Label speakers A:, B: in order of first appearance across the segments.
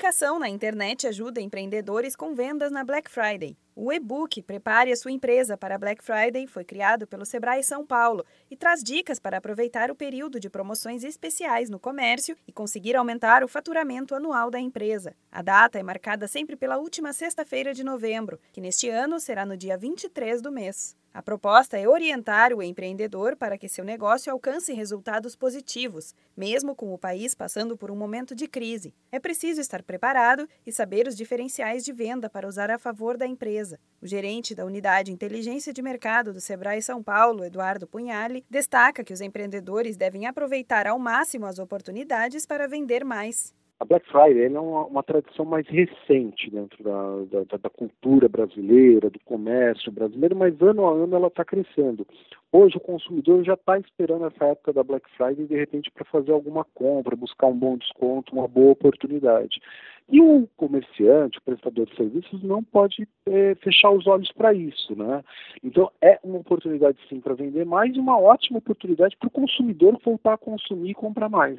A: publicação na internet ajuda empreendedores com vendas na Black Friday. O e-book Prepare a sua empresa para a Black Friday foi criado pelo Sebrae São Paulo e traz dicas para aproveitar o período de promoções especiais no comércio e conseguir aumentar o faturamento anual da empresa. A data é marcada sempre pela última sexta-feira de novembro, que neste ano será no dia 23 do mês. A proposta é orientar o empreendedor para que seu negócio alcance resultados positivos, mesmo com o país passando por um momento de crise. É preciso estar preparado e saber os diferenciais de venda para usar a favor da empresa. O gerente da Unidade Inteligência de Mercado do Sebrae São Paulo, Eduardo Punhali, destaca que os empreendedores devem aproveitar ao máximo as oportunidades para vender mais.
B: A Black Friday é uma, uma, tradição mais recente dentro da, da, da, cultura brasileira, do comércio brasileiro, mas ano a ano ela está crescendo. Hoje o consumidor já está esperando essa época da Black Friday de repente para fazer alguma compra, buscar um bom desconto, uma boa oportunidade. E o comerciante, o prestador de serviços, não pode é, fechar os olhos para isso. Né? Então é uma oportunidade sim para vender mais e uma ótima oportunidade para o consumidor voltar a consumir e comprar mais.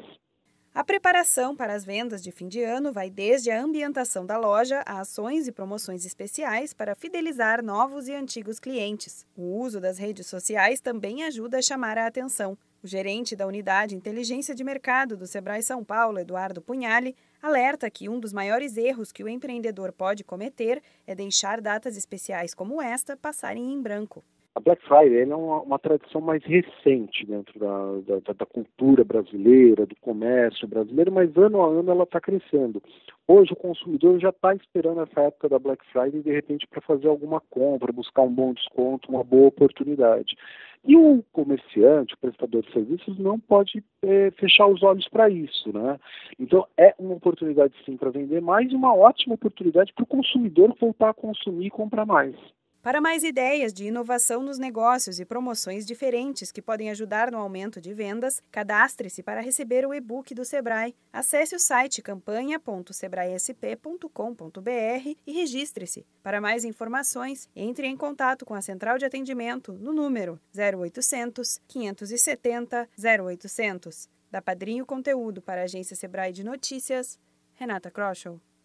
A: A preparação para as vendas de fim de ano vai desde a ambientação da loja a ações e promoções especiais para fidelizar novos e antigos clientes. O uso das redes sociais também ajuda a chamar a atenção. O gerente da unidade Inteligência de Mercado do Sebrae São Paulo, Eduardo Punhali, alerta que um dos maiores erros que o empreendedor pode cometer é deixar datas especiais como esta passarem em branco.
B: A Black Friday é uma, uma, tradição mais recente dentro da, da, da, cultura brasileira, do comércio brasileiro, mas ano a ano ela está crescendo. Hoje o consumidor já está esperando essa época da Black Friday de repente para fazer alguma compra, buscar um bom desconto, uma boa oportunidade. E o comerciante, o prestador de serviços, não pode é, fechar os olhos para isso. Né? Então é uma oportunidade sim para vender mais e uma ótima oportunidade para o consumidor voltar a consumir e comprar mais.
A: Para mais ideias de inovação nos negócios e promoções diferentes que podem ajudar no aumento de vendas, cadastre-se para receber o e-book do Sebrae. Acesse o site campanha.sebraesp.com.br e registre-se. Para mais informações, entre em contato com a central de atendimento no número 0800 570 0800. Da Padrinho Conteúdo para a agência Sebrae de Notícias, Renata Kroschel.